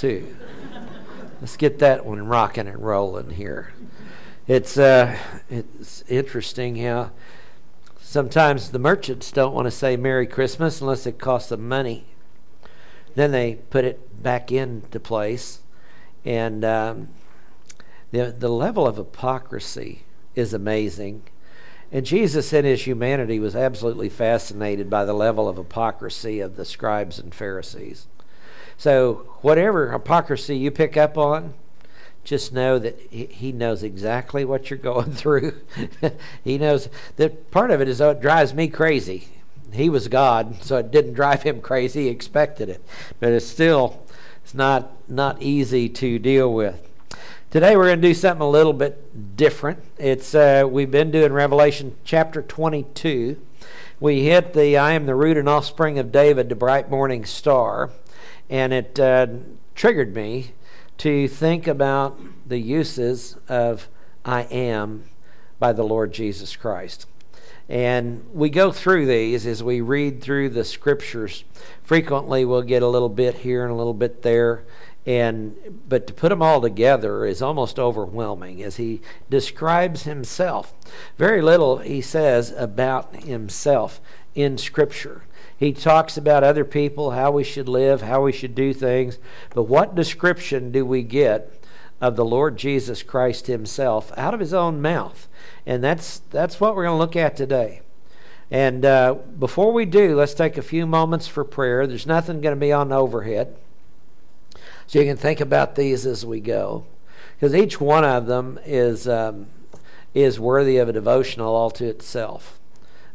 too. Let's get that one rocking and rolling here. It's uh, it's interesting how sometimes the merchants don't want to say Merry Christmas unless it costs them money. Then they put it back into place, and um, the the level of hypocrisy is amazing. And Jesus, in his humanity, was absolutely fascinated by the level of hypocrisy of the scribes and Pharisees. So, whatever hypocrisy you pick up on, just know that he knows exactly what you're going through. he knows that part of it is oh, it drives me crazy. He was God, so it didn't drive him crazy. He expected it, but it's still it's not not easy to deal with. Today we're going to do something a little bit different. It's uh, we've been doing Revelation chapter 22. We hit the "I am the root and offspring of David," the bright morning star, and it uh, triggered me to think about the uses of "I am" by the Lord Jesus Christ. And we go through these as we read through the scriptures. Frequently, we'll get a little bit here and a little bit there and but to put them all together is almost overwhelming as he describes himself very little he says about himself in scripture he talks about other people how we should live how we should do things. But what description do we get of the lord jesus christ himself? Out of his own mouth. And that's that's what we're going to look at today. And uh, before we do let's take a few moments for prayer. There's nothing going to be on overhead. So you can think about these as we go, because each one of them is um, is worthy of a devotional all to itself.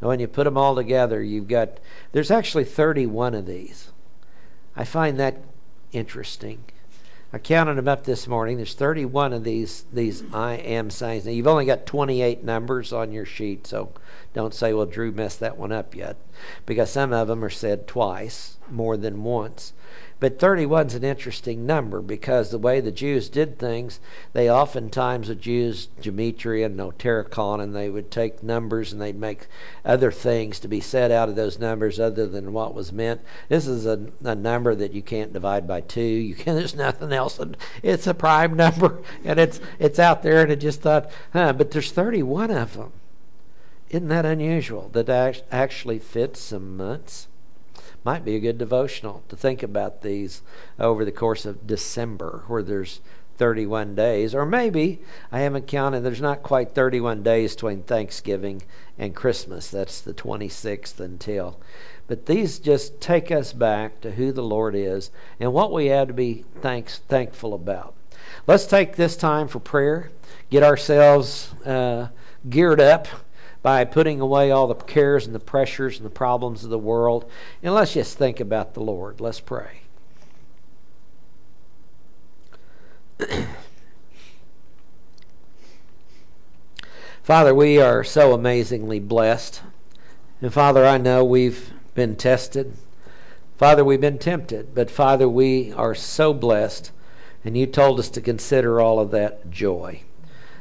And when you put them all together, you've got there's actually 31 of these. I find that interesting. I counted them up this morning. There's 31 of these these I am signs. Now you've only got 28 numbers on your sheet, so don't say, "Well, Drew messed that one up yet," because some of them are said twice, more than once. But 31 is an interesting number because the way the Jews did things, they oftentimes would use gematria and notarikon, and they would take numbers and they'd make other things to be said out of those numbers other than what was meant. This is a, a number that you can't divide by two. You can. There's nothing else. It's a prime number, and it's it's out there. And it just thought, huh? But there's 31 of them. Isn't that unusual? That actually fits some months might be a good devotional to think about these over the course of December, where there's 31 days. Or maybe, I haven't counted, there's not quite 31 days between Thanksgiving and Christmas. That's the 26th until. But these just take us back to who the Lord is and what we have to be thanks, thankful about. Let's take this time for prayer, get ourselves uh, geared up by putting away all the cares and the pressures and the problems of the world. And let's just think about the Lord. Let's pray. Father, we are so amazingly blessed. And Father, I know we've been tested. Father, we've been tempted. But Father, we are so blessed. And you told us to consider all of that joy.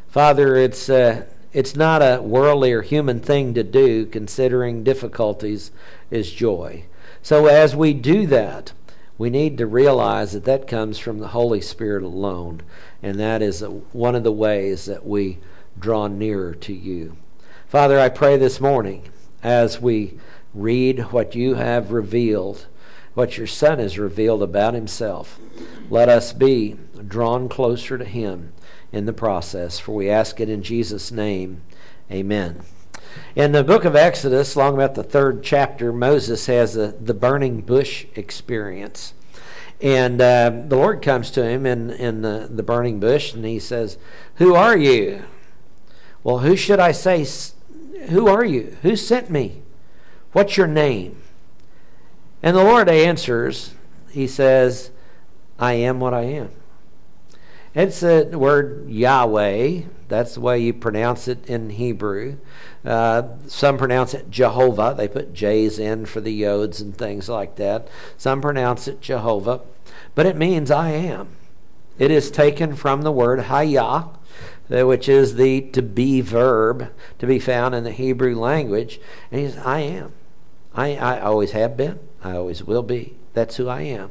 Father, it's. Uh, it's not a worldly or human thing to do, considering difficulties, is joy. So as we do that, we need to realize that that comes from the Holy Spirit alone, and that is one of the ways that we draw nearer to you. Father, I pray this morning as we read what you have revealed, what your Son has revealed about himself, let us be drawn closer to him in the process. For we ask it in Jesus' name. Amen. In the book of Exodus, long about the third chapter, Moses has a, the burning bush experience. And uh, the Lord comes to him in, in the, the burning bush and he says, Who are you? Well, who should I say? Who are you? Who sent me? What's your name? And the Lord answers, He says, I am what I am. It's the word Yahweh. That's the way you pronounce it in Hebrew. Uh, some pronounce it Jehovah. They put J's in for the Yods and things like that. Some pronounce it Jehovah. But it means I am. It is taken from the word Hayah, uh, which is the to be verb to be found in the Hebrew language. And he says, I am. I, I always have been. I always will be. That's who I am.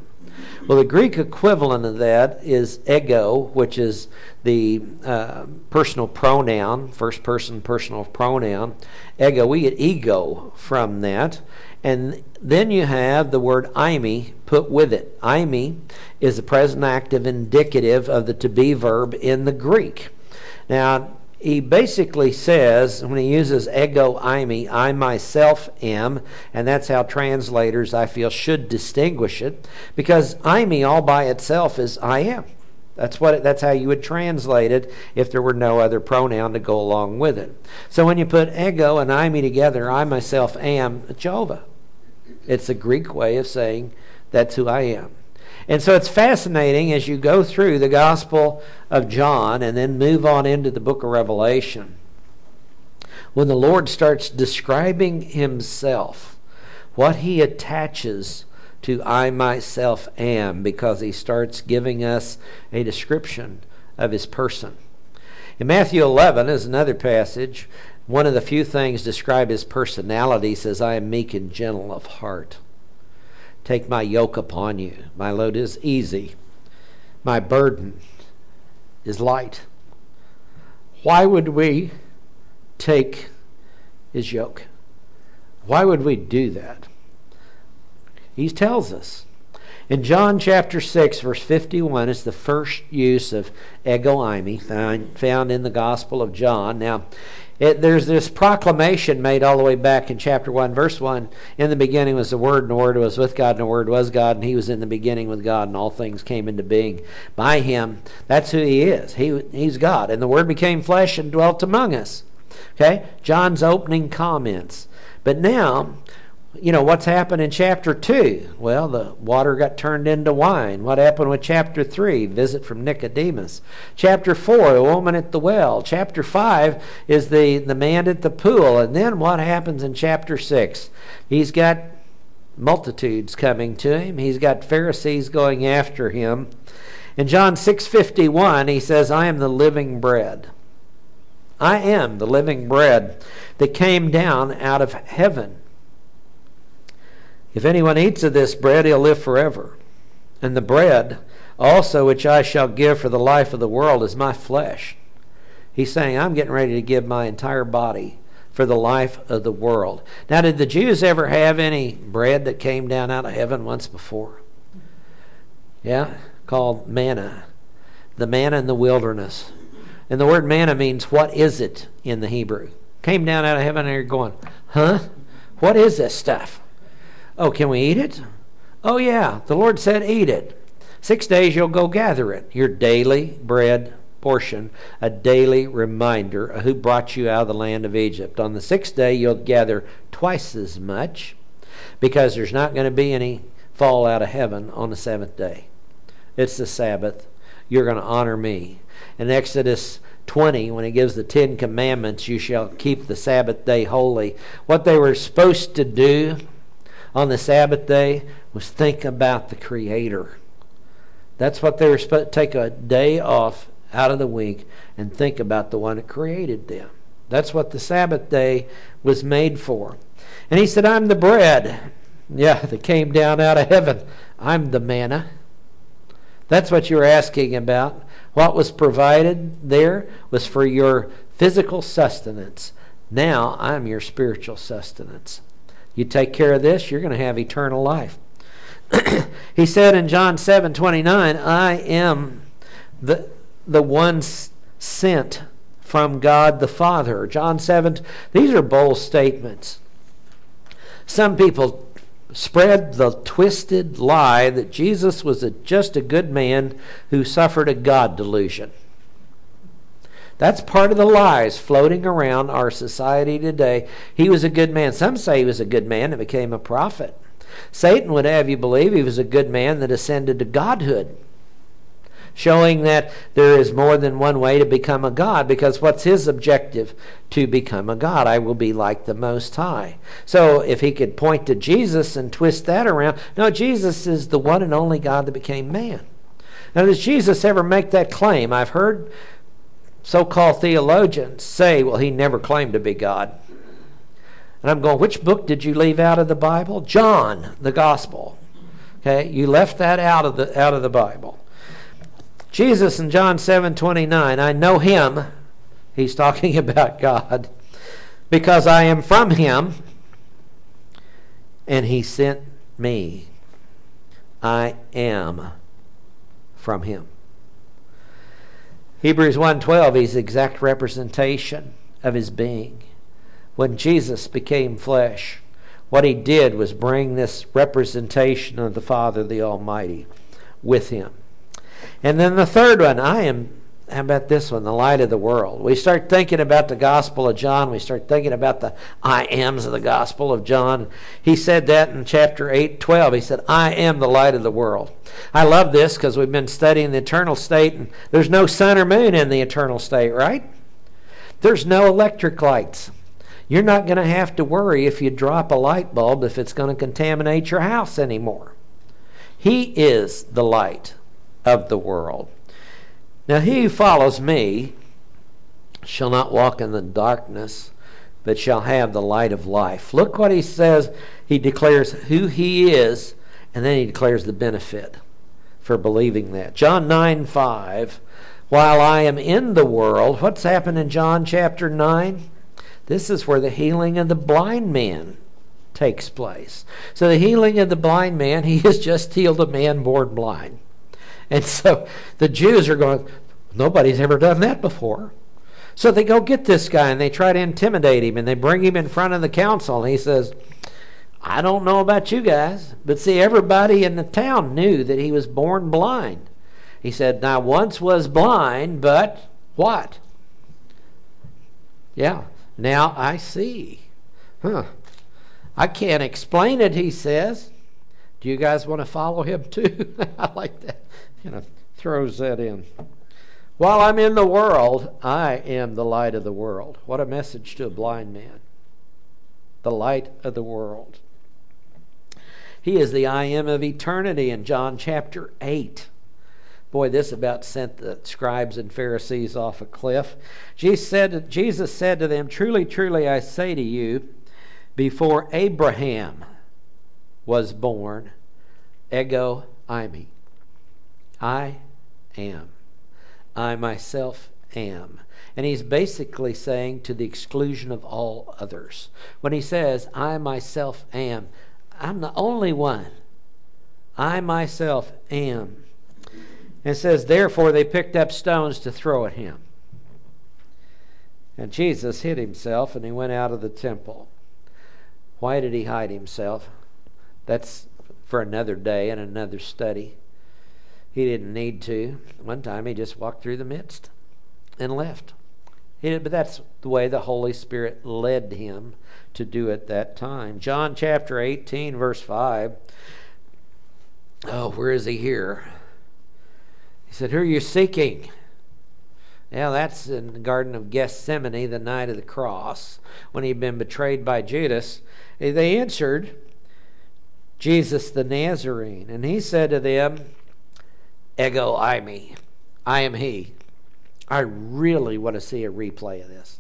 Well, the Greek equivalent of that is ego, which is the uh, personal pronoun, first person personal pronoun. Ego, we get ego from that. And then you have the word eimi put with it. Eimi is the present active indicative of the to be verb in the Greek. Now, he basically says when he uses ego eimi, I myself am, and that's how translators I feel should distinguish it, because eimi all by itself is I am. That's what it, that's how you would translate it if there were no other pronoun to go along with it. So when you put ego and eimi together, I myself am Jehovah. It's a Greek way of saying that's who I am. And so it's fascinating as you go through the Gospel of John and then move on into the book of Revelation. When the Lord starts describing himself, what he attaches to I myself am, because he starts giving us a description of his person. In Matthew 11 is another passage. One of the few things describe his personality says, I am meek and gentle of heart. Take my yoke upon you. My load is easy. My burden is light. Why would we take his yoke? Why would we do that? He tells us. In John chapter 6, verse 51, is the first use of ego eimi found in the Gospel of John. Now, it, there's this proclamation made all the way back in chapter 1, verse 1. In the beginning was the Word, and the Word was with God, and the Word was God, and He was in the beginning with God, and all things came into being by Him. That's who He is. He, he's God. And the Word became flesh and dwelt among us. Okay? John's opening comments. But now, you know, what's happened in chapter 2? Well, the water got turned into wine. What happened with chapter 3? Visit from Nicodemus. Chapter 4, the woman at the well. Chapter 5 is the, the man at the pool. And then what happens in chapter 6? He's got multitudes coming to him. He's got Pharisees going after him. In John 6:51, he says, "I am the living bread. I am the living bread that came down out of heaven." If anyone eats of this bread, he'll live forever. And the bread also which I shall give for the life of the world is my flesh. He's saying, I'm getting ready to give my entire body for the life of the world. Now, did the Jews ever have any bread that came down out of heaven once before? Yeah, called manna. The manna in the wilderness. And the word manna means what is it in the Hebrew? Came down out of heaven and you're going, huh? What is this stuff? Oh, can we eat it? Oh, yeah. The Lord said, Eat it. Six days you'll go gather it. Your daily bread portion, a daily reminder of who brought you out of the land of Egypt. On the sixth day you'll gather twice as much because there's not going to be any fall out of heaven on the seventh day. It's the Sabbath. You're going to honor me. In Exodus 20, when he gives the Ten Commandments, you shall keep the Sabbath day holy. What they were supposed to do on the Sabbath day was think about the Creator. That's what they were supposed to take a day off out of the week and think about the one that created them. That's what the Sabbath day was made for. And he said, I'm the bread. Yeah, that came down out of heaven. I'm the manna. That's what you were asking about. What was provided there was for your physical sustenance. Now I'm your spiritual sustenance. You take care of this, you're going to have eternal life. he said in John 7 29, I am the, the one sent from God the Father. John 7, these are bold statements. Some people spread the twisted lie that Jesus was a, just a good man who suffered a God delusion. That's part of the lies floating around our society today. He was a good man. Some say he was a good man and became a prophet. Satan would have you believe he was a good man that ascended to godhood, showing that there is more than one way to become a god, because what's his objective? To become a god. I will be like the Most High. So if he could point to Jesus and twist that around, no, Jesus is the one and only God that became man. Now, does Jesus ever make that claim? I've heard so called theologians say, well, he never claimed to be God. And I'm going, which book did you leave out of the Bible? John, the Gospel. Okay, you left that out of the out of the Bible. Jesus in John 7 29, I know him. He's talking about God. Because I am from him, and he sent me. I am from him. Hebrews 1:12 he's exact representation of his being. When Jesus became flesh, what he did was bring this representation of the Father the Almighty with him. And then the third one, I am how about this one, the light of the world? We start thinking about the Gospel of John. We start thinking about the I ams of the Gospel of John. He said that in chapter 8, 12. He said, I am the light of the world. I love this because we've been studying the eternal state, and there's no sun or moon in the eternal state, right? There's no electric lights. You're not going to have to worry if you drop a light bulb if it's going to contaminate your house anymore. He is the light of the world. Now, he who follows me shall not walk in the darkness, but shall have the light of life. Look what he says. He declares who he is, and then he declares the benefit for believing that. John 9 5. While I am in the world, what's happened in John chapter 9? This is where the healing of the blind man takes place. So, the healing of the blind man, he has just healed a man born blind. And so the Jews are going, nobody's ever done that before. So they go get this guy and they try to intimidate him and they bring him in front of the council. And he says, I don't know about you guys, but see, everybody in the town knew that he was born blind. He said, Now, once was blind, but what? Yeah, now I see. Huh. I can't explain it, he says. Do you guys want to follow him too? I like that you know, throws that in. While I'm in the world, I am the light of the world. What a message to a blind man. The light of the world. He is the I am of eternity in John chapter 8. Boy, this about sent the scribes and Pharisees off a cliff. Jesus said, Jesus said to them, Truly, truly, I say to you, before Abraham was born, ego I eimi. I am. I myself am. And he's basically saying to the exclusion of all others. When he says, I myself am, I'm the only one. I myself am. And says, Therefore they picked up stones to throw at him. And Jesus hid himself and he went out of the temple. Why did he hide himself? That's for another day and another study. He didn't need to. One time he just walked through the midst and left. He, but that's the way the Holy Spirit led him to do at that time. John chapter 18, verse 5. Oh, where is he here? He said, Who are you seeking? Yeah, that's in the Garden of Gethsemane, the night of the cross, when he'd been betrayed by Judas. They answered, Jesus the Nazarene. And he said to them, ego eimi. I am he. I really want to see a replay of this.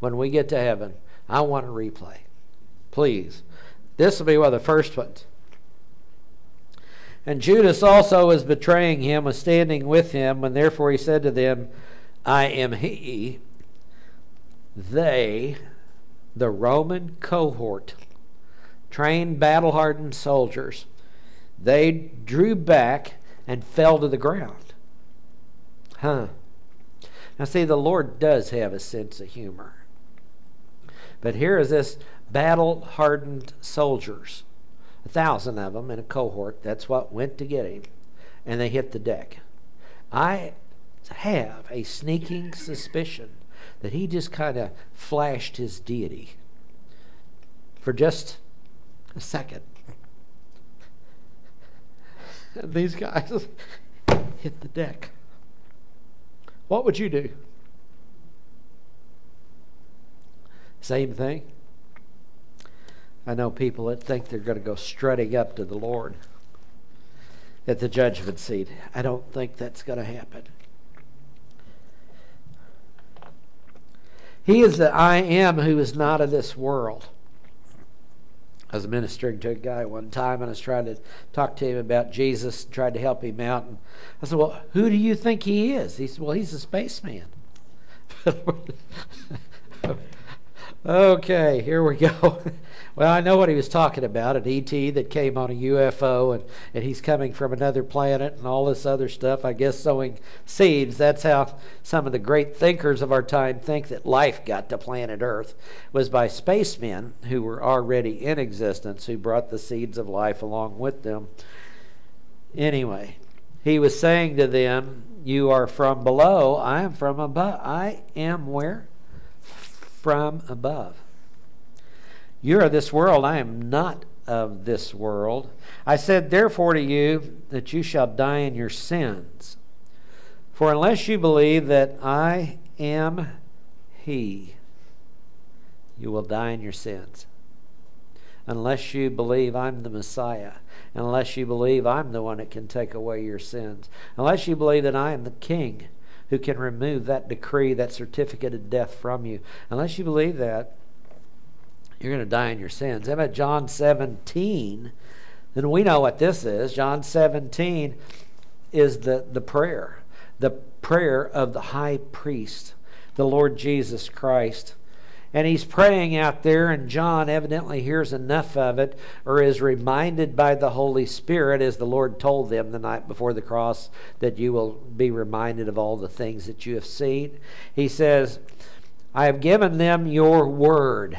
When we get to heaven, I want a replay. Please. This will be one of the first ones. And Judas also was betraying him, was standing with him, and therefore he said to them, I am he. They, the Roman cohort, trained battle hardened soldiers, they drew back and fell to the ground. Huh. Now, see, the Lord does have a sense of humor. But here is this battle hardened soldiers, a thousand of them in a cohort. That's what went to get him. And they hit the deck. I have a sneaking suspicion that he just kind of flashed his deity for just a second these guys hit the deck. What would you do? Same thing. I know people that think they're going to go strutting up to the Lord at the judgment seat. I don't think that's going to happen. He is the I am who is not of this world. I was ministering to a guy one time and I was trying to talk to him about Jesus, and tried to help him out. And I said, Well, who do you think he is? He said, Well, he's a spaceman. okay, here we go. Well, I know what he was talking about an ET that came on a UFO and, and he's coming from another planet and all this other stuff. I guess sowing seeds. That's how some of the great thinkers of our time think that life got to planet Earth was by spacemen who were already in existence who brought the seeds of life along with them. Anyway, he was saying to them, You are from below, I am from above. I am where? From above. You're of this world, I am not of this world. I said, therefore, to you that you shall die in your sins. For unless you believe that I am He, you will die in your sins. Unless you believe I'm the Messiah, unless you believe I'm the one that can take away your sins, unless you believe that I am the King who can remove that decree, that certificate of death from you, unless you believe that, you're going to die in your sins. How about John 17? Then we know what this is. John 17 is the, the prayer, the prayer of the high priest, the Lord Jesus Christ. And he's praying out there, and John evidently hears enough of it or is reminded by the Holy Spirit, as the Lord told them the night before the cross, that you will be reminded of all the things that you have seen. He says, I have given them your word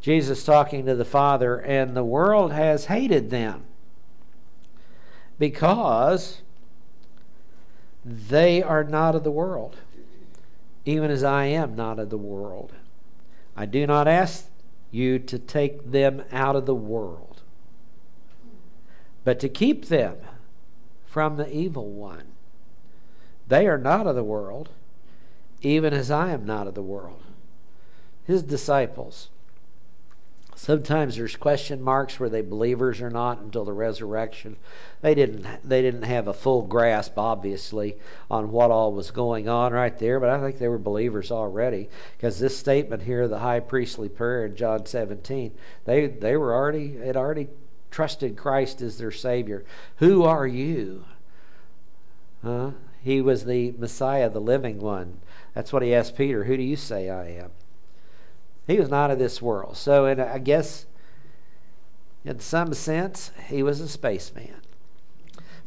Jesus talking to the Father, and the world has hated them because they are not of the world, even as I am not of the world. I do not ask you to take them out of the world, but to keep them from the evil one. They are not of the world, even as I am not of the world. His disciples Sometimes there's question marks were they believers or not until the resurrection. They didn't they didn't have a full grasp obviously on what all was going on right there, but I think they were believers already because this statement here the high priestly prayer in John 17, they they were already had already trusted Christ as their savior. Who are you? Huh? He was the Messiah, the living one. That's what he asked Peter, who do you say I am? He was not of this world. So, in, I guess, in some sense, he was a spaceman.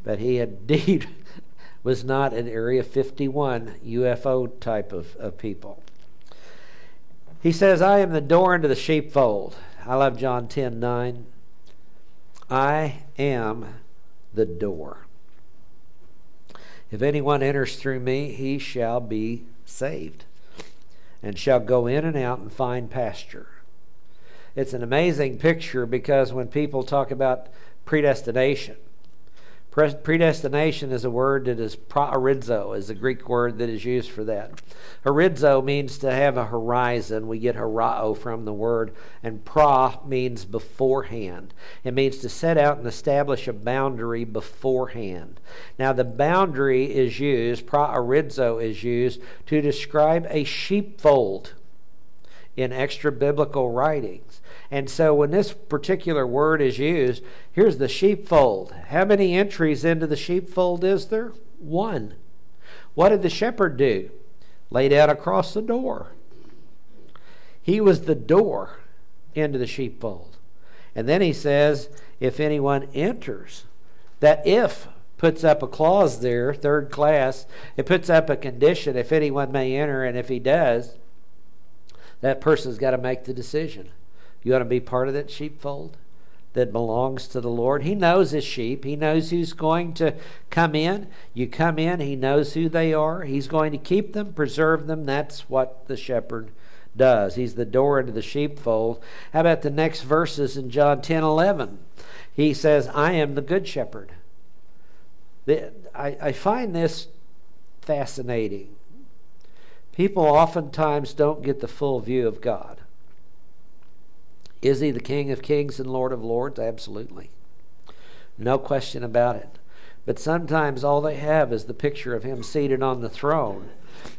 But he indeed was not an Area 51 UFO type of, of people. He says, I am the door into the sheepfold. I love John 10 9. I am the door. If anyone enters through me, he shall be saved and shall go in and out and find pasture. It's an amazing picture because when people talk about predestination, Predestination is a word that is proorizo, is the Greek word that is used for that. Horizo means to have a horizon. We get horao from the word, and pro means beforehand. It means to set out and establish a boundary beforehand. Now, the boundary is used, proorizo is used to describe a sheepfold in extra biblical writings. And so when this particular word is used, here's the sheepfold. How many entries into the sheepfold is there? One. What did the shepherd do? Lay down across the door. He was the door into the sheepfold. And then he says, if anyone enters, that if puts up a clause there, third class, it puts up a condition if anyone may enter, and if he does, that person's got to make the decision. You want to be part of that sheepfold that belongs to the Lord. He knows his sheep. He knows who's going to come in. You come in, he knows who they are. He's going to keep them, preserve them. That's what the shepherd does. He's the door into the sheepfold. How about the next verses in John 10 11? He says, I am the good shepherd. I, I find this fascinating People oftentimes don't get the full view of God. Is he the King of kings and Lord of lords? Absolutely. No question about it. But sometimes all they have is the picture of him seated on the throne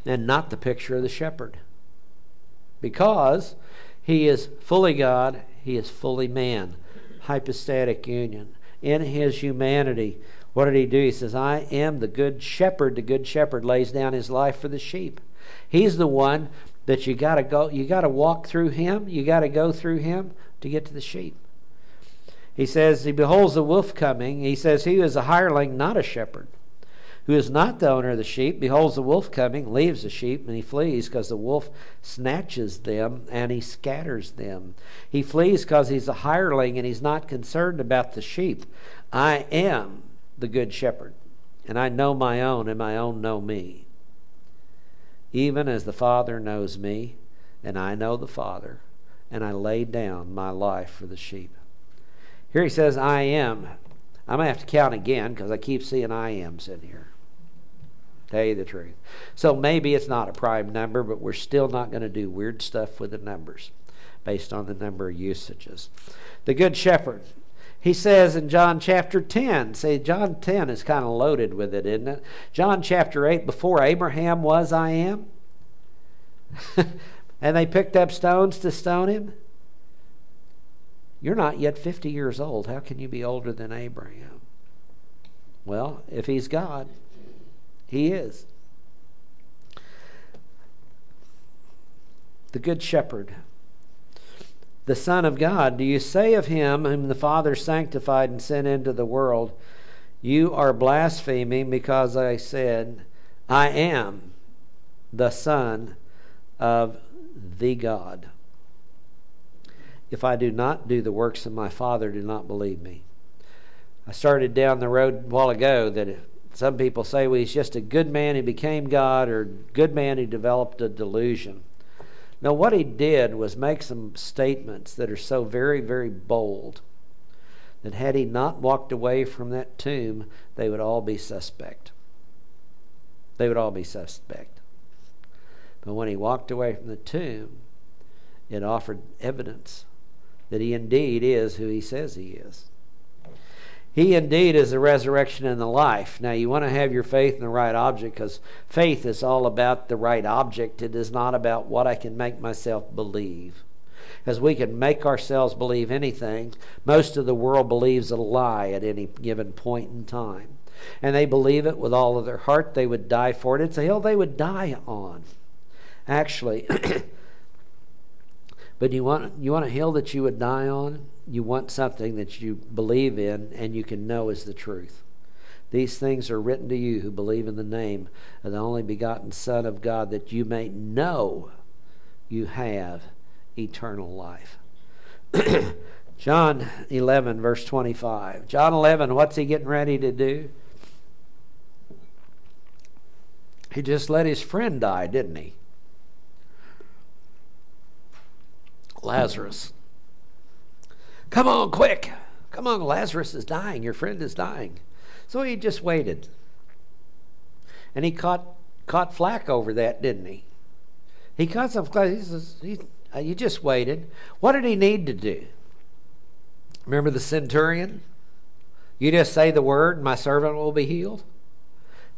and not the picture of the shepherd. Because He is fully God, he is fully man. Hypostatic union. In his humanity, what did he do? He says, I am the good shepherd. The good shepherd lays down his life for the sheep. He's the one that you got to go, you got to walk through him, you got to go through him to get to the sheep. He says, He beholds the wolf coming. He says, He is a hireling, not a shepherd who is not the owner of the sheep, beholds the wolf coming, leaves the sheep, and he flees because the wolf snatches them and he scatters them. He flees because he's a hireling and he's not concerned about the sheep. I am the good shepherd, and I know my own, and my own know me. Even as the Father knows me, and I know the Father, and I lay down my life for the sheep. Here he says, I am. I'm going to have to count again because I keep seeing I am sitting here. Tell you the truth. So maybe it's not a prime number, but we're still not going to do weird stuff with the numbers based on the number of usages. The Good Shepherd. He says in John chapter 10, say John 10 is kind of loaded with it, isn't it? John chapter 8, before Abraham was, I am. and they picked up stones to stone him. You're not yet 50 years old. How can you be older than Abraham? Well, if he's God, he is. The Good Shepherd. The Son of God. Do you say of him whom the Father sanctified and sent into the world, You are blaspheming because I said, I am the Son of the God. If I do not do the works of my Father, do not believe me. I started down the road a while ago that some people say, well, he's just a good man who became God, or good man who developed a delusion. Now, what he did was make some statements that are so very, very bold that had he not walked away from that tomb, they would all be suspect. They would all be suspect. But when he walked away from the tomb, it offered evidence that he indeed is who he says he is. He indeed is the resurrection and the life. Now, you want to have your faith in the right object because faith is all about the right object. It is not about what I can make myself believe. Because we can make ourselves believe anything. Most of the world believes a lie at any given point in time. And they believe it with all of their heart. They would die for it. It's a hill they would die on. Actually, but you want, you want a hill that you would die on? You want something that you believe in and you can know is the truth. These things are written to you who believe in the name of the only begotten Son of God, that you may know you have eternal life. John 11, verse 25. John 11, what's he getting ready to do? He just let his friend die, didn't he? Lazarus. Come on, quick. Come on, Lazarus is dying. Your friend is dying. So he just waited. And he caught, caught flack over that, didn't he? He caught some flack. He says, he, uh, you just waited. What did he need to do? Remember the centurion? You just say the word, my servant will be healed.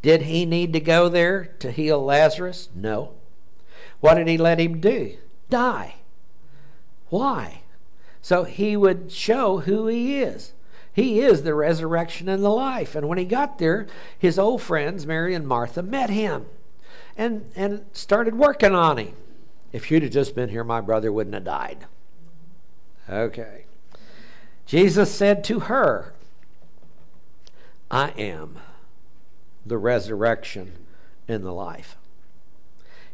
Did he need to go there to heal Lazarus? No. What did he let him do? Die. Why? So he would show who he is. He is the resurrection and the life. And when he got there, his old friends, Mary and Martha, met him and, and started working on him. If you'd have just been here, my brother wouldn't have died. Okay. Jesus said to her, I am the resurrection and the life.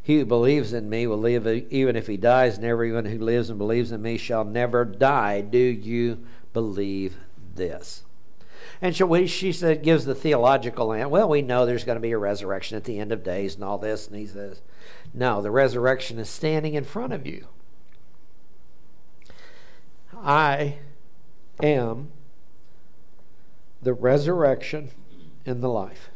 He who believes in me will live even if he dies, and everyone who lives and believes in me shall never die. Do you believe this? And so she said, gives the theological answer. Well, we know there's going to be a resurrection at the end of days and all this. And he says, No, the resurrection is standing in front of you. I am the resurrection and the life.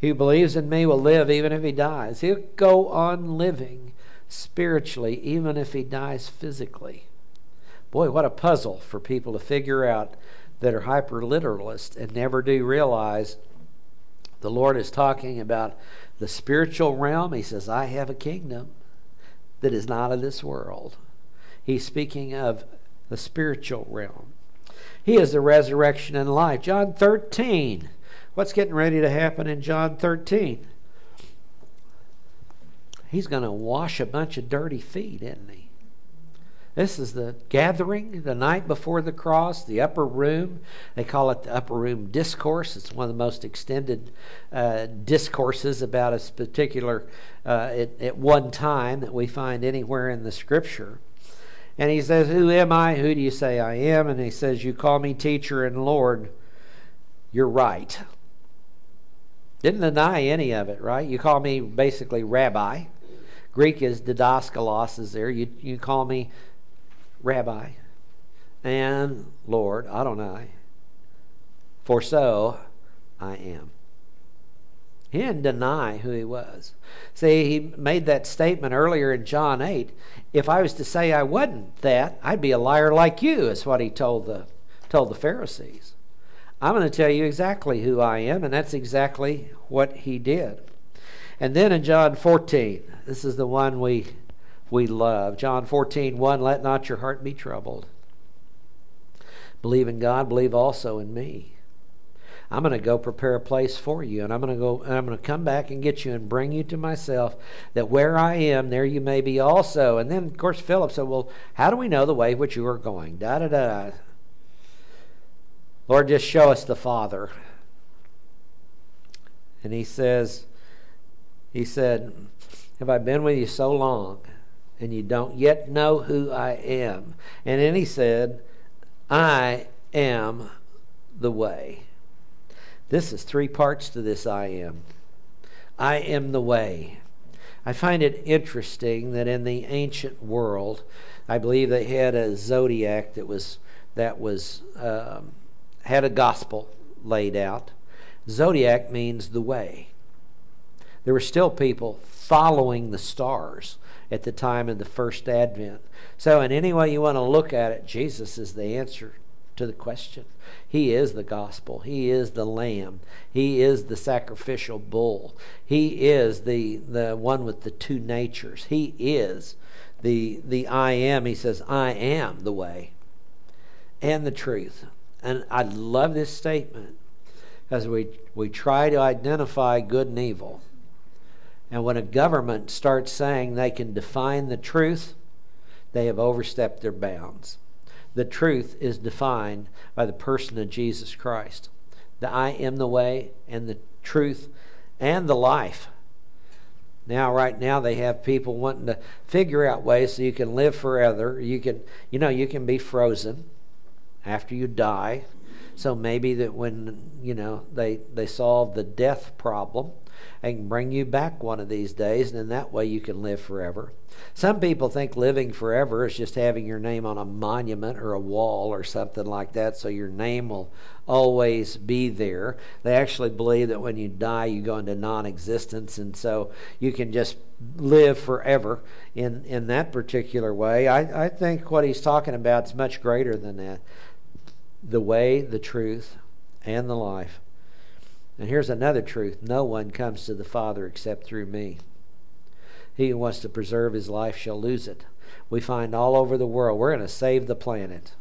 He who believes in me will live even if he dies. He'll go on living spiritually even if he dies physically. Boy, what a puzzle for people to figure out that are hyper literalists and never do realize the Lord is talking about the spiritual realm. He says, I have a kingdom. that is not of this world. He's speaking of the spiritual realm. He is the resurrection and life. John 13. What's getting ready to happen in John 13? He's going to wash a bunch of dirty feet, isn't he? This is the gathering the night before the cross, the upper room. They call it the upper room discourse. It's one of the most extended uh, discourses about a particular, uh, at, at one time that we find anywhere in the scripture. And he says, Who am I? Who do you say I am? And he says, You call me teacher and Lord. You're right. Didn't deny any of it, right? You call me basically rabbi. Greek is didaskalos is there. You, you call me rabbi and Lord Adonai. For so I am. He didn't deny who he was. See, he made that statement earlier in John 8. If I was to say I wasn't that, I'd be a liar like you, is what he told the, told the Pharisees. I'm going to tell you exactly who I am, and that's exactly what he did. And then in John 14, this is the one we we love. John 14, 1, let not your heart be troubled. Believe in God, believe also in me. I'm going to go prepare a place for you, and I'm going to go and I'm going to come back and get you and bring you to myself, that where I am, there you may be also. And then, of course, Philip said, Well, how do we know the way which you are going? Da da da. Lord, just show us the Father. And he says, He said, Have I been with you so long? and you don't yet know who I am. And then he said, I am the way. This is three parts to this I am. I am the way. I find it interesting that in the ancient world, I believe they had a zodiac that was that was um, had a gospel laid out. Zodiac means the way. There were still people following the stars at the time of the first advent. So, in any way you want to look at it, Jesus is the answer to the question. He is the gospel. He is the lamb. He is the sacrificial bull. He is the, the one with the two natures. He is the, the I am. He says, I am the way and the truth. And I love this statement as we, we try to identify good and evil. And when a government starts saying they can define the truth, they have overstepped their bounds. The truth is defined by the person of Jesus Christ. The I am the way and the truth and the life. Now, right now, they have people wanting to figure out ways so you can live forever. You can, you know, you can be frozen after you die. So maybe that when you know they they solve the death problem, I can bring you back one of these days, and in that way you can live forever. Some people think living forever is just having your name on a monument or a wall or something like that, so your name will always be there. They actually believe that when you die, you go into non existence, and so you can just live forever in, in that particular way. I, I think what he's talking about is much greater than that the way, the truth, and the life. And here's another truth no one comes to the Father except through me. He who wants to preserve his life shall lose it. We find all over the world, we're going to save the planet.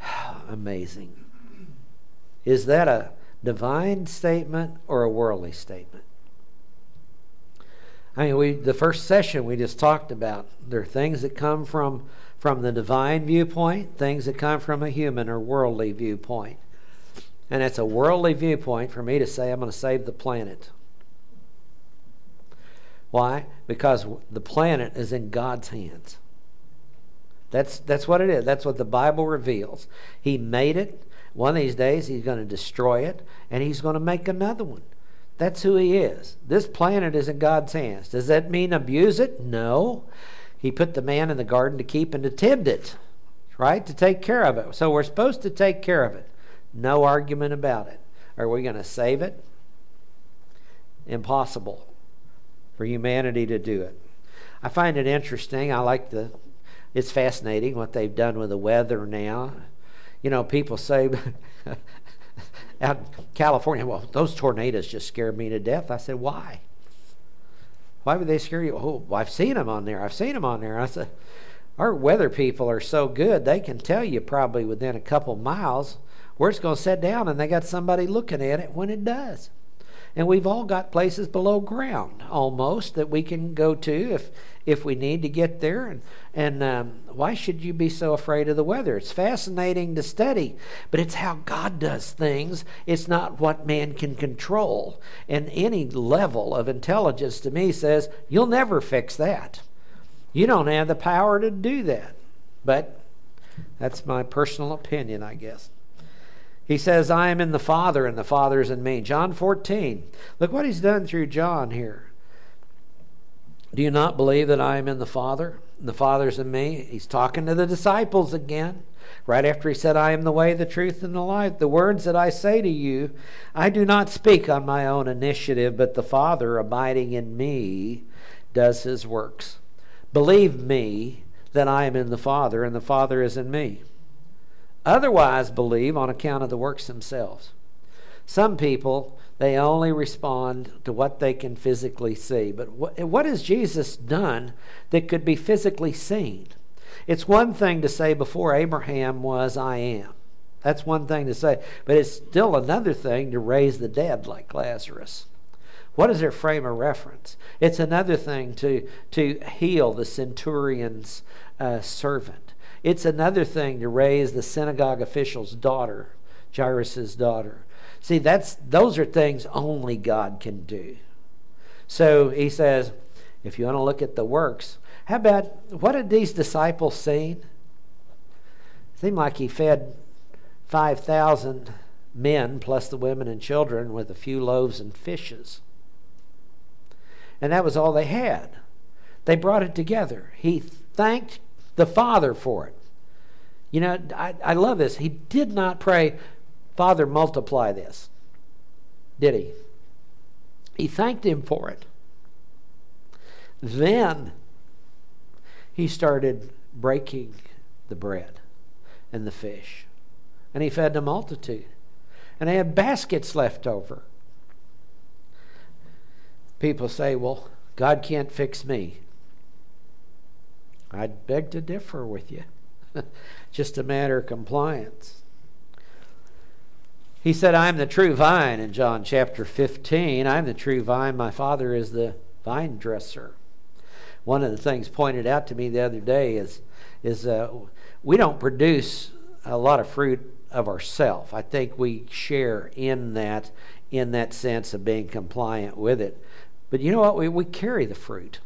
Amazing. Is that a divine statement or a worldly statement? I mean, we the first session we just talked about there are things that come from from the divine viewpoint, things that come from a human or worldly viewpoint. And it's a worldly viewpoint for me to say I'm going to save the planet. Why? Because the planet is in God's hands. That's, that's what it is. That's what the Bible reveals. He made it. One of these days, He's going to destroy it, and He's going to make another one. That's who He is. This planet is in God's hands. Does that mean abuse it? No. He put the man in the garden to keep and to tend it, right? To take care of it. So we're supposed to take care of it. No argument about it. Are we going to save it? Impossible for humanity to do it. I find it interesting. I like the, it's fascinating what they've done with the weather now. You know, people say out in California, well, those tornadoes just scared me to death. I said, why? Why would they scare you? Oh, I've seen them on there. I've seen them on there. I said, our weather people are so good, they can tell you probably within a couple miles where it's going to set down, and they got somebody looking at it when it does. And we've all got places below ground almost that we can go to if if we need to get there. And and um, why should you be so afraid of the weather? It's fascinating to study, but it's how God does things. It's not what man can control. And any level of intelligence to me says you'll never fix that. You don't have the power to do that. But that's my personal opinion, I guess. He says, I am in the Father, and the Father is in me. John 14. Look what he's done through John here. Do you not believe that I am in the Father, and the Father is in me? He's talking to the disciples again. Right after he said, I am the way, the truth, and the life. The words that I say to you, I do not speak on my own initiative, but the Father abiding in me does his works. Believe me that I am in the Father, and the Father is in me. Otherwise, believe on account of the works themselves. Some people, they only respond to what they can physically see. But what, what has Jesus done that could be physically seen? It's one thing to say before Abraham was, I am. That's one thing to say. But it's still another thing to raise the dead like Lazarus. What is their frame of reference? It's another thing to, to heal the centurion's uh, servant. It's another thing to raise the synagogue official's daughter, Jairus' daughter. See, that's those are things only God can do. So he says, if you want to look at the works, how about what had these disciples seen? Seemed like he fed 5,000 men plus the women and children with a few loaves and fishes. And that was all they had. They brought it together. He thanked the Father for it. You know, I, I love this. He did not pray, Father, multiply this. Did he? He thanked him for it. Then he started breaking the bread and the fish. And he fed the multitude. And they had baskets left over. People say, well, God can't fix me. I'd beg to differ with you. Just a matter of compliance. He said, I am the true vine in John chapter 15. I am the true vine. My Father is the vine dresser. One of the things pointed out to me the other day is, is uh, we don't produce a lot of fruit of ourselves. I think we share in that in that sense of being compliant with it. But you know what? We, we carry the fruit.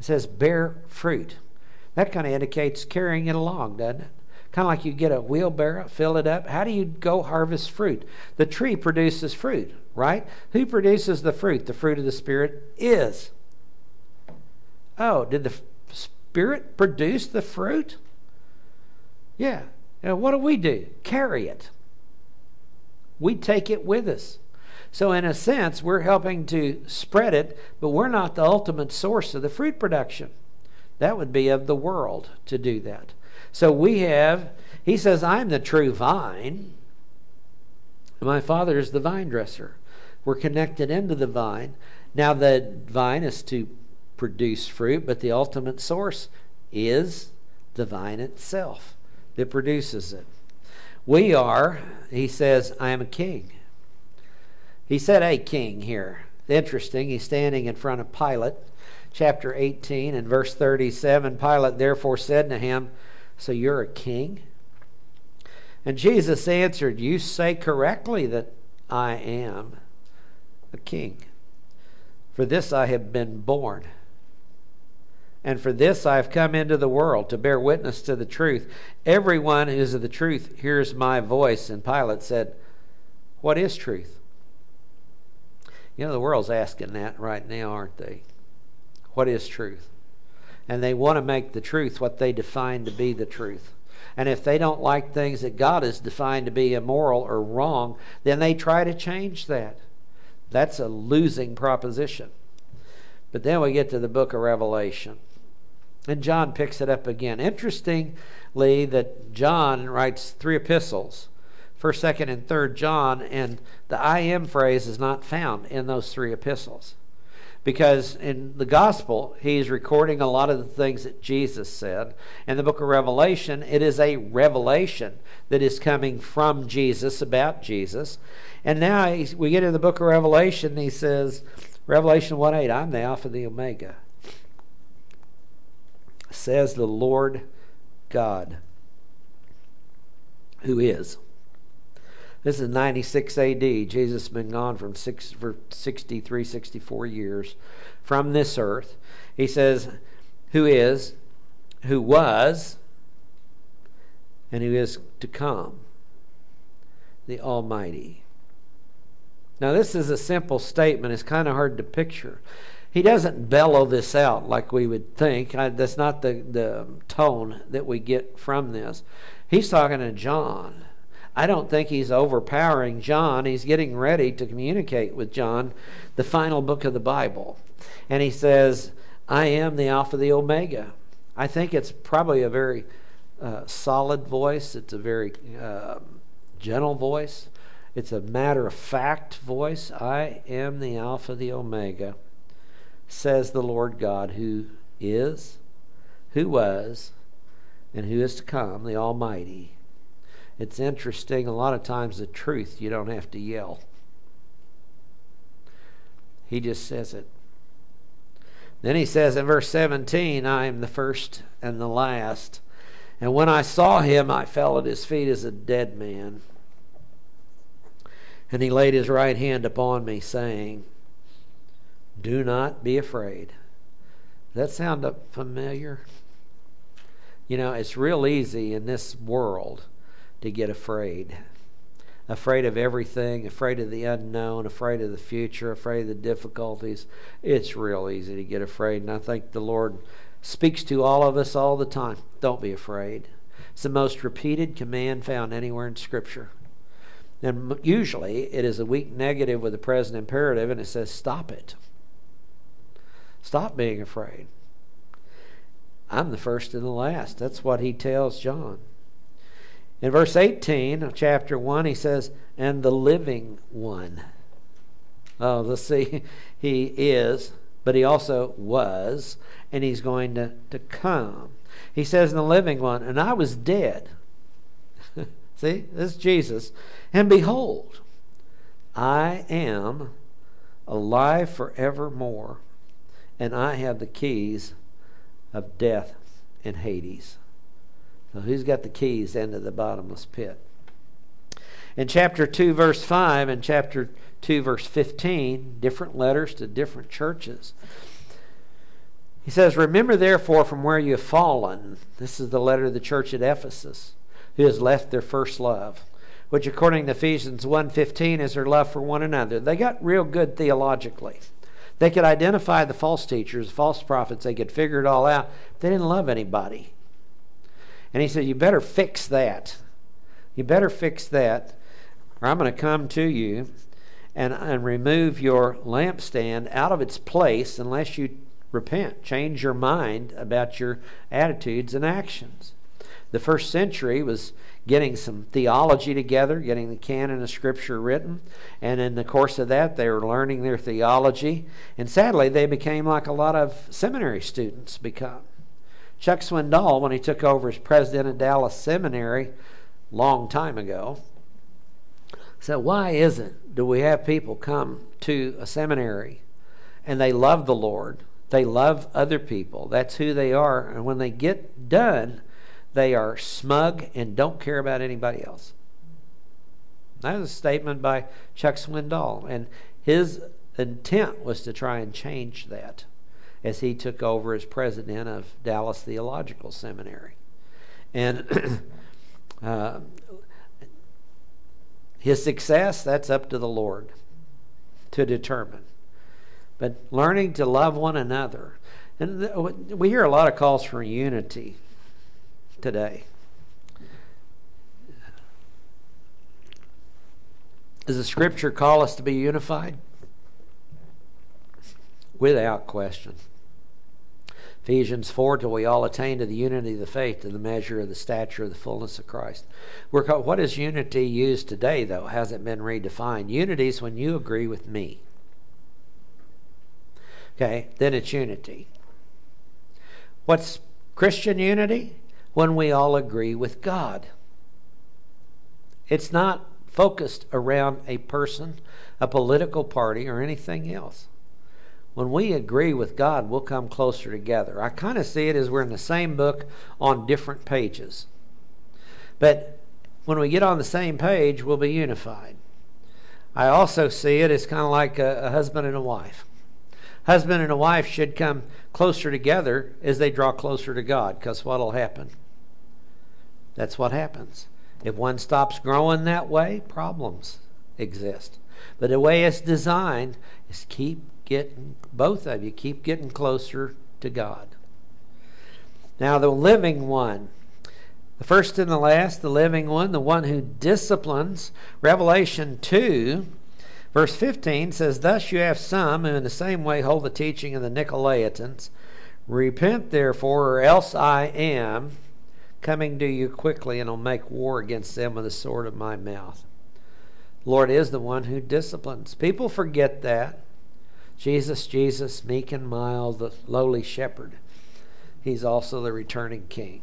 It says bear fruit. That kind of indicates carrying it along, doesn't it? Kind of like you get a wheelbarrow, fill it up. How do you go harvest fruit? The tree produces fruit, right? Who produces the fruit? The fruit of the Spirit is. Oh, did the Spirit produce the fruit? Yeah. Now, what do we do? Carry it. We take it with us. So, in a sense, we're helping to spread it, but we're not the ultimate source of the fruit production. That would be of the world to do that. So, we have, he says, I'm the true vine. My father is the vine dresser. We're connected into the vine. Now, the vine is to produce fruit, but the ultimate source is the vine itself that produces it. We are, he says, I am a king. He said a king here. Interesting. He's standing in front of Pilate, chapter 18 and verse 37. Pilate therefore said to him, So you're a king? And Jesus answered, You say correctly that I am a king. For this I have been born. And for this I have come into the world to bear witness to the truth. Everyone who is of the truth hears my voice. And Pilate said, What is truth? You know, the world's asking that right now, aren't they? What is truth? And they want to make the truth what they define to be the truth. And if they don't like things that God has defined to be immoral or wrong, then they try to change that. That's a losing proposition. But then we get to the book of Revelation. And John picks it up again. Interestingly, that John writes three epistles first, second, and third John, and the I am phrase is not found in those three epistles. because in the gospel he's recording a lot of the things that Jesus said. In the book of Revelation, it is a revelation that is coming from Jesus about Jesus. And now we get in the book of Revelation, he says, Revelation 1 8, I'm the Alpha and the Omega, says the Lord God, who is. This is 96 AD. Jesus has been gone from six, for 63, 64 years from this earth. He says, Who is, who was, and who is to come, the Almighty. Now, this is a simple statement. It's kind of hard to picture. He doesn't bellow this out like we would think. I, that's not the, the tone that we get from this. He's talking to John. I don't think he's overpowering John. He's getting ready to communicate with John the final book of the Bible. And he says, I am the Alpha, the Omega. I think it's probably a very uh, solid voice, it's a very uh, gentle voice, it's a matter of fact voice. I am the Alpha, the Omega, says the Lord God, who is, who was, and who is to come, the Almighty. It's interesting, a lot of times the truth, you don't have to yell. He just says it. Then he says in verse 17, I am the first and the last. And when I saw him, I fell at his feet as a dead man. And he laid his right hand upon me, saying, Do not be afraid. Does that sound familiar? You know, it's real easy in this world to get afraid. Afraid of everything, afraid of the unknown, afraid of the future, afraid of the difficulties. It's real easy to get afraid. And I think the Lord speaks to all of us all the time. Don't be afraid. It's the most repeated command found anywhere in Scripture. And usually it is a weak negative with a present imperative, and it says, Stop it. Stop being afraid. I'm the first and the last. That's what he tells John. In verse 18 of chapter 1, he says, and the living one. Oh, let's see. He is, but he also was, and he's going to, to come. He says in the living one, and I was dead. see, this is Jesus. And behold, I am alive forevermore, and I have the keys of death and Hades. So who's got the keys into the bottomless pit? In chapter 2, verse 5, and chapter 2, verse 15, different letters to different churches. He says, Remember therefore from where you have fallen. This is the letter to the church at Ephesus, who has left their first love, which according to Ephesians 1.15 is their love for one another. They got real good theologically. They could identify the false teachers, false prophets, they could figure it all out. They didn't love anybody. And he said, You better fix that. You better fix that, or I'm going to come to you and, and remove your lampstand out of its place unless you repent, change your mind about your attitudes and actions. The first century was getting some theology together, getting the canon of Scripture written, and in the course of that, they were learning their theology. And sadly, they became like a lot of seminary students become. Chuck Swindoll, when he took over as president of Dallas Seminary long time ago, said, Why is it do we have people come to a seminary and they love the Lord? They love other people. That's who they are. And when they get done, they are smug and don't care about anybody else. That was a statement by Chuck Swindoll. And his intent was to try and change that as he took over as president of Dallas Theological Seminary. And uh, his success, that's up to the Lord to determine. But learning to love one another. And we hear a lot of calls for unity today. Does the scripture call us to be unified? Without question. Ephesians 4, till we all attain to the unity of the faith, to the measure of the stature of the fullness of Christ. We're called, what is unity used today, though? Has it been redefined? Unity is when you agree with me. okay, then it's unity. What's Christian unity? When we all agree with God. It's not focused around a person, a political party, or anything else. When we agree with God, we'll come closer together. I kind of see it as we're in the same book on different pages. But when we get on the same page, we'll be unified. I also see it as kind of like a, a husband and a wife. Husband and a wife should come closer together as they draw closer to God, because what will happen? That's what happens. If one stops growing that way, problems exist. But the way it's designed is keep getting, both of you, keep getting closer to God. Now, the living one, the first and the last, the living one, the one who disciplines, Revelation 2, verse 15 says, Thus you have some who in the same way hold the teaching of the Nicolaitans. Repent therefore, or else I am coming to you quickly, and will make war against them with the sword of my mouth. Lord is the one who disciplines. People forget that. Jesus, Jesus, meek and mild, the lowly shepherd. He's also the returning king.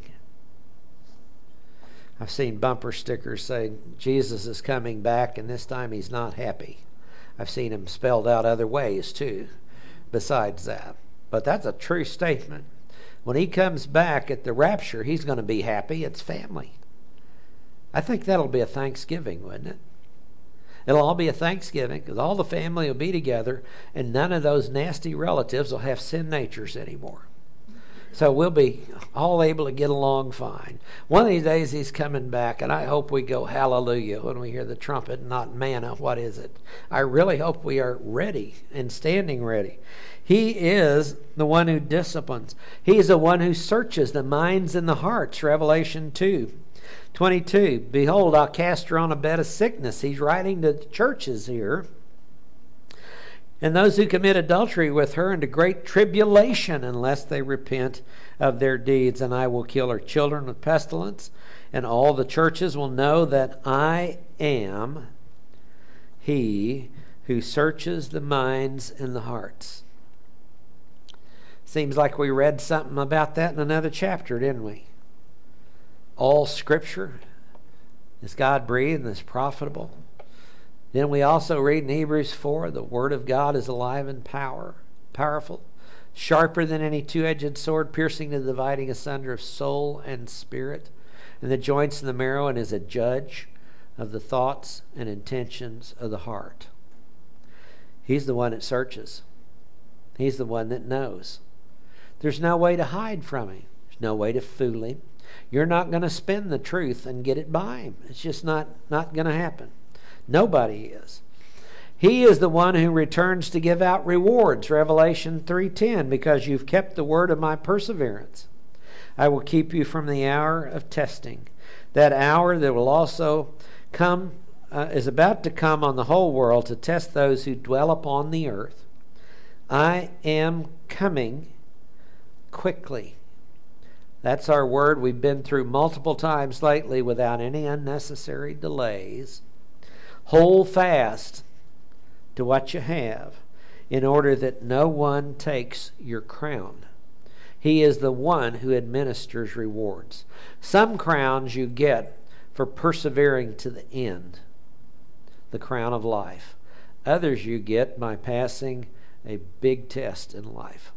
I've seen bumper stickers saying Jesus is coming back and this time he's not happy. I've seen him spelled out other ways too, besides that. But that's a true statement. When he comes back at the rapture, he's going to be happy. It's family. I think that'll be a Thanksgiving, wouldn't it? It'll all be a Thanksgiving because all the family will be together and none of those nasty relatives will have sin natures anymore. So we'll be all able to get along fine. One of these days he's coming back, and I hope we go hallelujah when we hear the trumpet, not manna. What is it? I really hope we are ready and standing ready. He is the one who disciplines. He is the one who searches the minds and the hearts. Revelation 2 22. Behold, I'll cast her on a bed of sickness. He's writing to the churches here. And those who commit adultery with her into great tribulation unless they repent of their deeds. And I will kill her children with pestilence. And all the churches will know that I am he who searches the minds and the hearts. Seems like we read something about that in another chapter, didn't we? All scripture is God breathed and is profitable. Then we also read in Hebrews 4 the word of God is alive and power, powerful, sharper than any two edged sword, piercing to the dividing asunder of soul and spirit, and the joints and the marrow, and is a judge of the thoughts and intentions of the heart. He's the one that searches. He's the one that knows. There's no way to hide from him. There's no way to fool him. You're not going to spin the truth and get it by him. It's just not, not going to happen. Nobody is. He is the one who returns to give out rewards, Revelation 3:10, because you've kept the word of my perseverance. I will keep you from the hour of testing. That hour that will also come uh, is about to come on the whole world to test those who dwell upon the earth. I am coming quickly. That's our word we've been through multiple times lately without any unnecessary delays. Hold fast to what you have in order that no one takes your crown. He is the one who administers rewards. Some crowns you get for persevering to the end, the crown of life. Others you get by passing a big test in life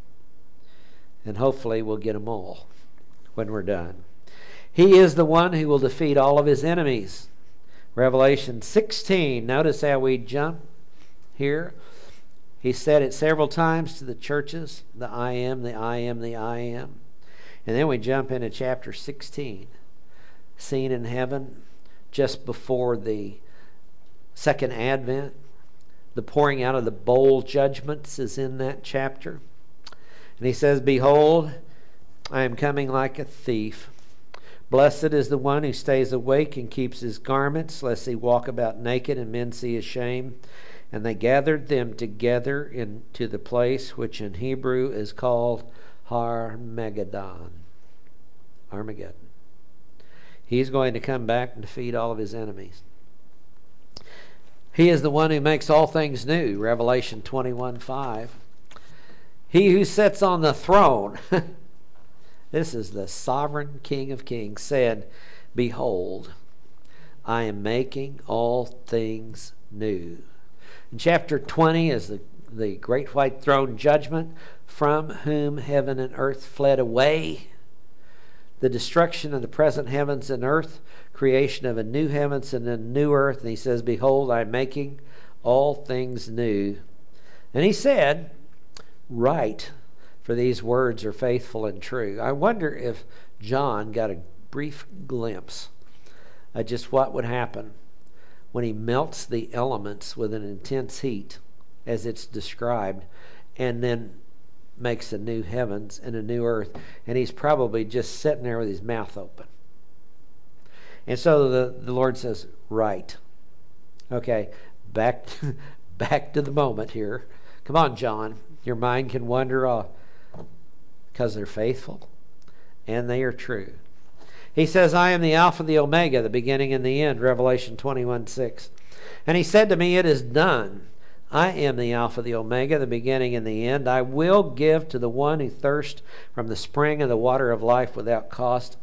and hopefully we'll get them all when we're done. He is the one who will defeat all of his enemies. Revelation 16. Notice how we jump here. He said it several times to the churches the I am, the I am, the I am. And then we jump into chapter 16, seen in heaven just before the second advent. The pouring out of the bowl judgments is in that chapter. And he says, Behold, I am coming like a thief. Blessed is the one who stays awake and keeps his garments, lest he walk about naked and men see his shame. And they gathered them together into the place which in Hebrew is called Harmageddon. Armageddon. He's going to come back and defeat all of his enemies. He is the one who makes all things new, Revelation 21 5. He who sits on the throne, this is the sovereign King of kings, said, Behold, I am making all things new. Chapter 20 is the, the great white throne judgment, from whom heaven and earth fled away. The destruction of the present heavens and earth, creation of a new heavens and a new earth. And he says, Behold, I am making all things new. And he said, Write, for these words are faithful and true. I wonder if John got a brief glimpse of just what would happen when he melts the elements with an intense heat, as it's described, and then makes a new heavens and a new earth. And he's probably just sitting there with his mouth open. And so the, the Lord says, Right. Okay, back, back to the moment here. Come on, John. Your mind can wander off because they're faithful and they are true. He says, I am the Alpha, the Omega, the beginning and the end, Revelation 21 6. And he said to me, It is done. I am the Alpha, the Omega, the beginning and the end. I will give to the one who thirsts from the spring of the water of life without cost.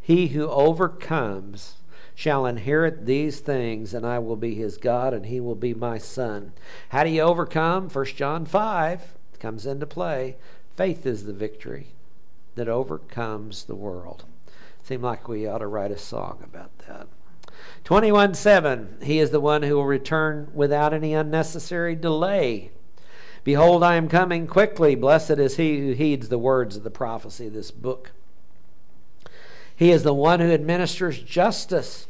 He who overcomes shall inherit these things, and I will be his God, and he will be my son. How do you overcome? 1 John 5 comes into play. Faith is the victory that overcomes the world. Seem like we ought to write a song about that. 21 7, he is the one who will return without any unnecessary delay. Behold, I am coming quickly. Blessed is he who heeds the words of the prophecy of this book. He is the one who administers justice.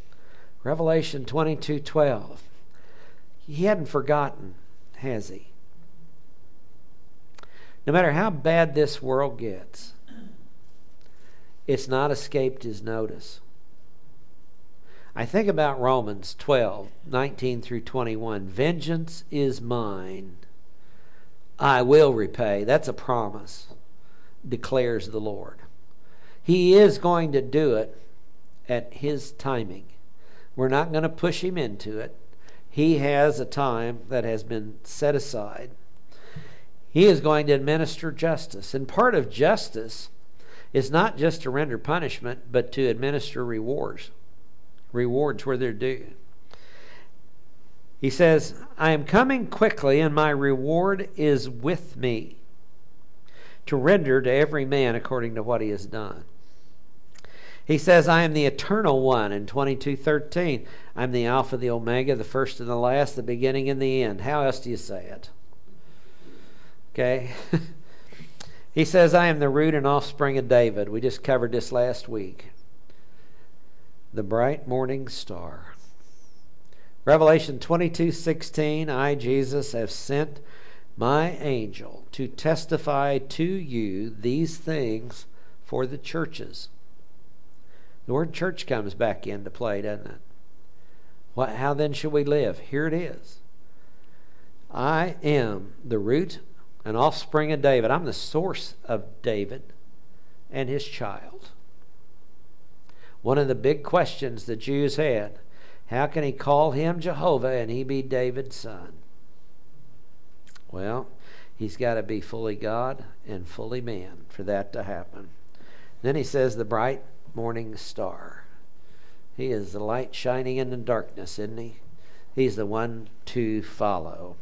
Revelation 22 12. He hadn't forgotten, has he? No matter how bad this world gets, it's not escaped his notice. I think about Romans 12 19 through 21. Vengeance is mine. I will repay. That's a promise, declares the Lord. He is going to do it at his timing. We're not going to push him into it. He has a time that has been set aside. He is going to administer justice. And part of justice is not just to render punishment, but to administer rewards. Rewards where they're due. He says, I am coming quickly, and my reward is with me to render to every man according to what he has done. He says, I am the eternal one in 22:13. I'm the Alpha, the Omega, the first and the last, the beginning and the end. How else do you say it? Okay. he says, I am the root and offspring of David. We just covered this last week. The bright morning star. Revelation 22:16, I Jesus have sent my angel to testify to you these things for the churches. The word church comes back into play, doesn't it? What, how then should we live? Here it is. I am the root and offspring of David. I'm the source of David and his child. One of the big questions the Jews had how can he call him Jehovah and he be David's son? Well, he's got to be fully God and fully man for that to happen. Then he says, the bright morning star. He is the light shining in the darkness, isn't he? He's the one to follow.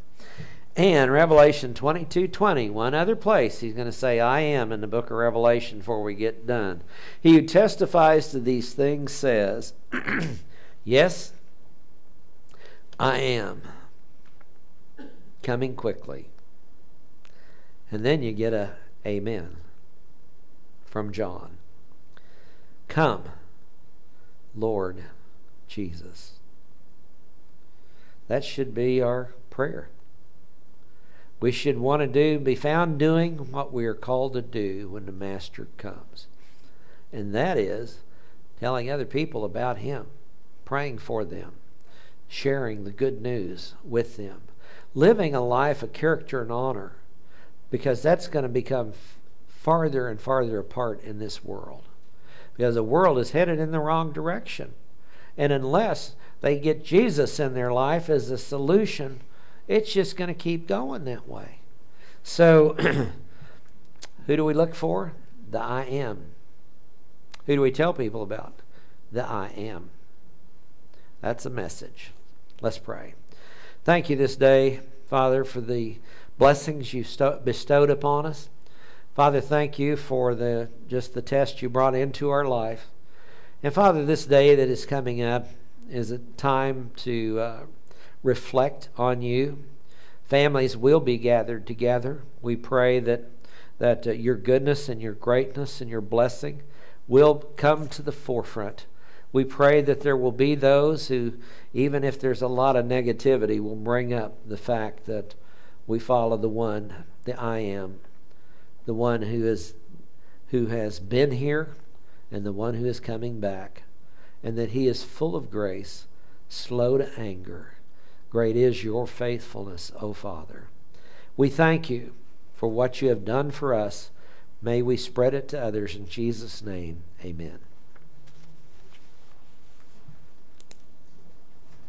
And Revelation 22 20, one other place, he's going to say, I am in the book of Revelation before we get done. He who testifies to these things says, Yes, I am coming quickly. And then you get a amen from John. Come, Lord Jesus. That should be our prayer. We should want to do, be found doing what we are called to do when the Master comes. And that is telling other people about Him, praying for them, sharing the good news with them, living a life of character and honor, because that's going to become farther and farther apart in this world because the world is headed in the wrong direction. And unless they get Jesus in their life as a solution, it's just going to keep going that way. So Who do we look for? The I am. Who do we tell people about? The I am. That's a message. Let's pray. Thank you this day, Father, for the blessings you've bestowed upon us. Father, thank you for the just the test you brought into our life. And Father, this day that is coming up is a time to uh, reflect on you. Families will be gathered together. We pray that that uh, your goodness and your greatness and your blessing will come to the forefront. We pray that there will be those who, even if there's a lot of negativity, will bring up the fact that we follow the one, the I am, the one who is who has been here and the one who is coming back, and that he is full of grace, slow to anger. Great is your faithfulness, O Father. We thank you for what you have done for us. May we spread it to others in Jesus' name. Amen.